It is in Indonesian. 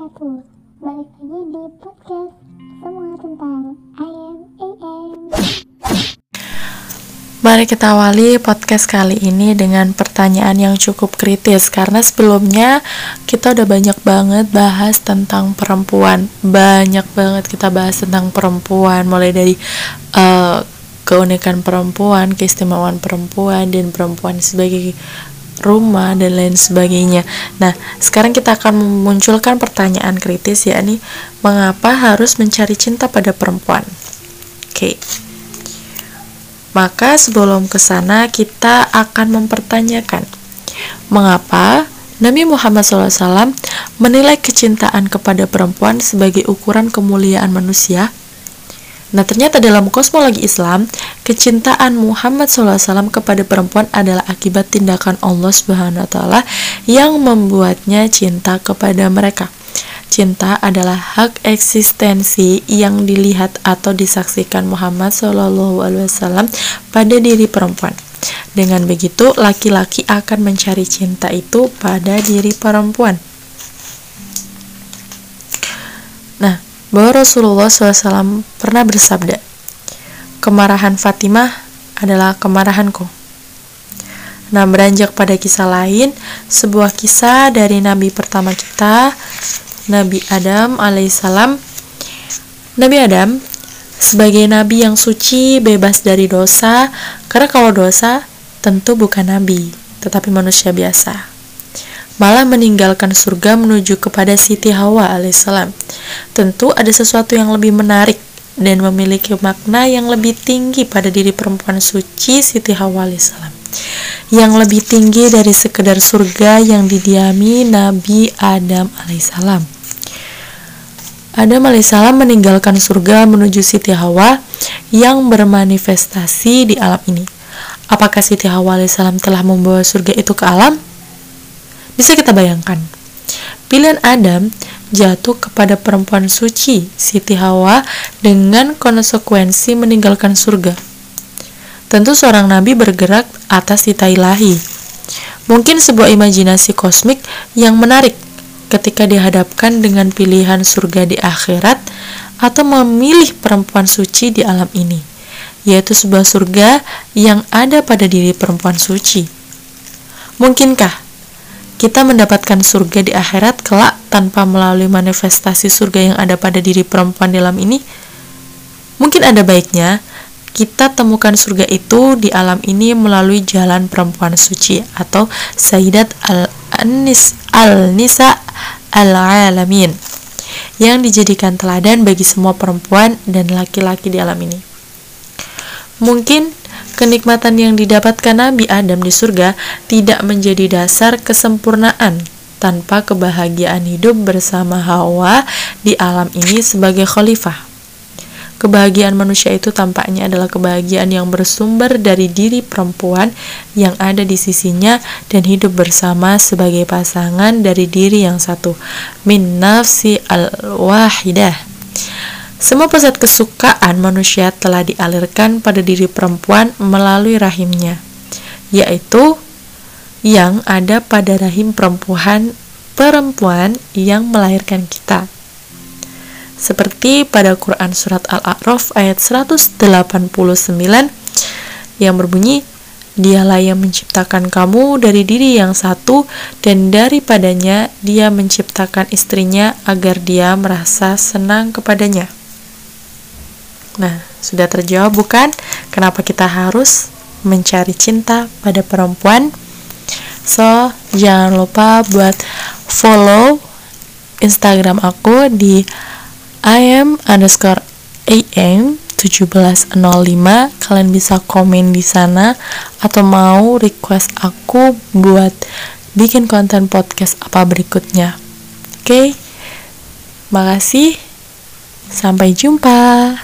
wabarakatuh Balik lagi di podcast Semua tentang IM AM Mari kita awali podcast kali ini dengan pertanyaan yang cukup kritis karena sebelumnya kita udah banyak banget bahas tentang perempuan. Banyak banget kita bahas tentang perempuan mulai dari uh, keunikan perempuan keistimewaan perempuan dan perempuan sebagai rumah dan lain sebagainya. Nah, sekarang kita akan memunculkan pertanyaan kritis yakni mengapa harus mencari cinta pada perempuan? Oke. Maka sebelum ke sana kita akan mempertanyakan mengapa Nabi Muhammad SAW menilai kecintaan kepada perempuan sebagai ukuran kemuliaan manusia Nah, ternyata dalam kosmologi Islam, kecintaan Muhammad SAW kepada perempuan adalah akibat tindakan Allah Subhanahu wa taala yang membuatnya cinta kepada mereka. Cinta adalah hak eksistensi yang dilihat atau disaksikan Muhammad SAW pada diri perempuan. Dengan begitu, laki-laki akan mencari cinta itu pada diri perempuan. Bahwa Rasulullah SAW pernah bersabda, kemarahan Fatimah adalah kemarahanku. Nah, beranjak pada kisah lain, sebuah kisah dari nabi pertama kita, Nabi Adam alaihissalam. Nabi Adam sebagai nabi yang suci, bebas dari dosa, karena kalau dosa tentu bukan nabi, tetapi manusia biasa malah meninggalkan surga menuju kepada Siti Hawa alaihissalam. Tentu ada sesuatu yang lebih menarik dan memiliki makna yang lebih tinggi pada diri perempuan suci Siti Hawa alaihissalam. Yang lebih tinggi dari sekedar surga yang didiami Nabi Adam alaihissalam. Adam alaihissalam meninggalkan surga menuju Siti Hawa yang bermanifestasi di alam ini. Apakah Siti Hawa alaihissalam telah membawa surga itu ke alam? Bisa kita bayangkan, pilihan Adam jatuh kepada perempuan suci, Siti Hawa, dengan konsekuensi meninggalkan surga. Tentu seorang nabi bergerak atas tita ilahi. Mungkin sebuah imajinasi kosmik yang menarik ketika dihadapkan dengan pilihan surga di akhirat atau memilih perempuan suci di alam ini, yaitu sebuah surga yang ada pada diri perempuan suci. Mungkinkah kita mendapatkan surga di akhirat kelak tanpa melalui manifestasi surga yang ada pada diri perempuan dalam ini? Mungkin ada baiknya kita temukan surga itu di alam ini melalui jalan perempuan suci atau Sayyidat al-Nis al-Nisa al-Alamin yang dijadikan teladan bagi semua perempuan dan laki-laki di alam ini. Mungkin kenikmatan yang didapatkan Nabi Adam di surga tidak menjadi dasar kesempurnaan tanpa kebahagiaan hidup bersama Hawa di alam ini sebagai khalifah. Kebahagiaan manusia itu tampaknya adalah kebahagiaan yang bersumber dari diri perempuan yang ada di sisinya dan hidup bersama sebagai pasangan dari diri yang satu. Min nafsi al-wahidah. Semua pusat kesukaan manusia telah dialirkan pada diri perempuan melalui rahimnya, yaitu yang ada pada rahim perempuan perempuan yang melahirkan kita. Seperti pada Quran surat Al-A'raf ayat 189 yang berbunyi Dialah yang menciptakan kamu dari diri yang satu dan daripadanya dia menciptakan istrinya agar dia merasa senang kepadanya. Nah, sudah terjawab bukan? Kenapa kita harus mencari cinta pada perempuan? So, jangan lupa buat follow Instagram aku di im underscore am 1705 kalian bisa komen di sana atau mau request aku buat bikin konten podcast apa berikutnya. Oke? Okay? makasih. Sampai jumpa